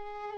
you